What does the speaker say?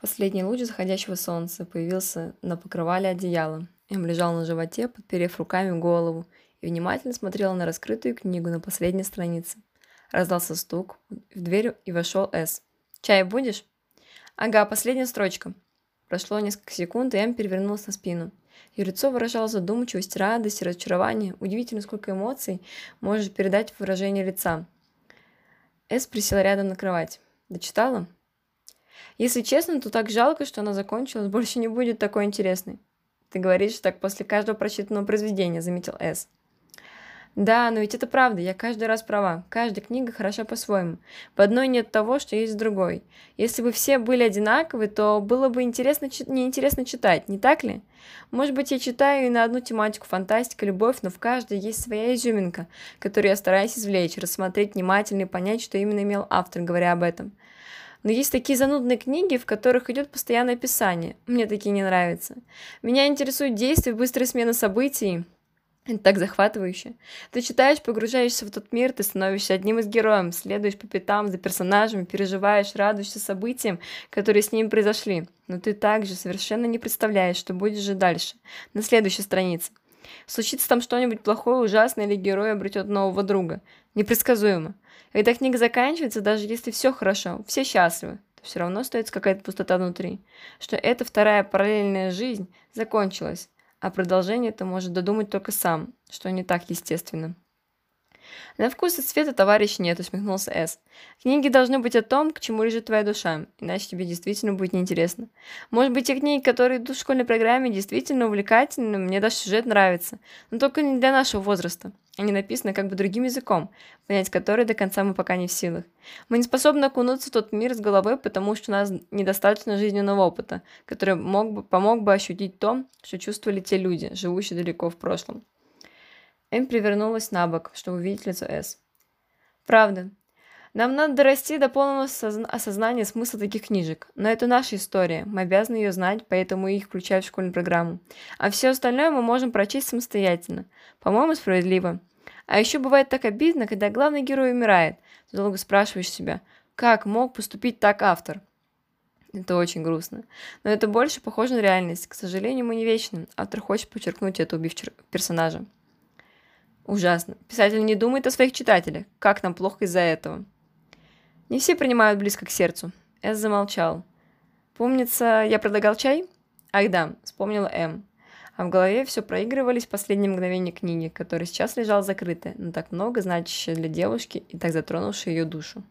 Последний луч заходящего солнца появился на покрывале одеяла. Эм лежал на животе, подперев руками голову, и внимательно смотрел на раскрытую книгу на последней странице. Раздался стук в дверь, и вошел С. «Чай будешь?» «Ага, последняя строчка». Прошло несколько секунд, и Эм перевернулся на спину. Ее лицо выражало задумчивость, радость, разочарование. Удивительно, сколько эмоций может передать выражение лица. Эс присела рядом на кровать. «Дочитала?» Если честно, то так жалко, что она закончилась, больше не будет такой интересной. Ты говоришь так после каждого прочитанного произведения, заметил С. Да, но ведь это правда, я каждый раз права. Каждая книга хороша по-своему. В одной нет того, что есть в другой. Если бы все были одинаковы, то было бы интересно, неинтересно читать, не так ли? Может быть, я читаю и на одну тематику фантастика, любовь, но в каждой есть своя изюминка, которую я стараюсь извлечь, рассмотреть внимательно и понять, что именно имел автор, говоря об этом. Но есть такие занудные книги, в которых идет постоянное описание. Мне такие не нравятся. Меня интересуют действия, быстрая смена событий. Это так захватывающе. Ты читаешь, погружаешься в тот мир, ты становишься одним из героев, следуешь по пятам за персонажем, переживаешь, радуешься событиям, которые с ним произошли. Но ты также совершенно не представляешь, что будет же дальше, на следующей странице. Случится там что-нибудь плохое, ужасное, или герой обретет нового друга. Непредсказуемо. Когда книга заканчивается, даже если все хорошо, все счастливы, то все равно остается какая-то пустота внутри. Что эта вторая параллельная жизнь закончилась, а продолжение это может додумать только сам, что не так естественно. На вкус и цвета товарищ нет, усмехнулся С. Книги должны быть о том, к чему лежит твоя душа, иначе тебе действительно будет неинтересно. Может быть, те книги, которые идут в школьной программе, действительно увлекательны, мне даже сюжет нравится, но только не для нашего возраста. Они написаны как бы другим языком, понять который до конца мы пока не в силах. Мы не способны окунуться в тот мир с головой, потому что у нас недостаточно жизненного опыта, который мог бы, помог бы ощутить то, что чувствовали те люди, живущие далеко в прошлом. Эм привернулась на бок, чтобы увидеть лицо С. «Правда. Нам надо дорасти до полного осознания смысла таких книжек. Но это наша история, мы обязаны ее знать, поэтому их включают в школьную программу. А все остальное мы можем прочесть самостоятельно. По-моему, справедливо. А еще бывает так обидно, когда главный герой умирает. Ты долго спрашиваешь себя, как мог поступить так автор?» Это очень грустно. Но это больше похоже на реальность. К сожалению, мы не вечны. Автор хочет подчеркнуть это, убив персонажа. Ужасно. Писатель не думает о своих читателях. Как нам плохо из-за этого? Не все принимают близко к сердцу. Эс замолчал. Помнится, я предлагал чай? Ах да, вспомнила М. А в голове все проигрывались последние мгновения книги, которая сейчас лежала закрытая, но так много значащая для девушки и так затронувшая ее душу.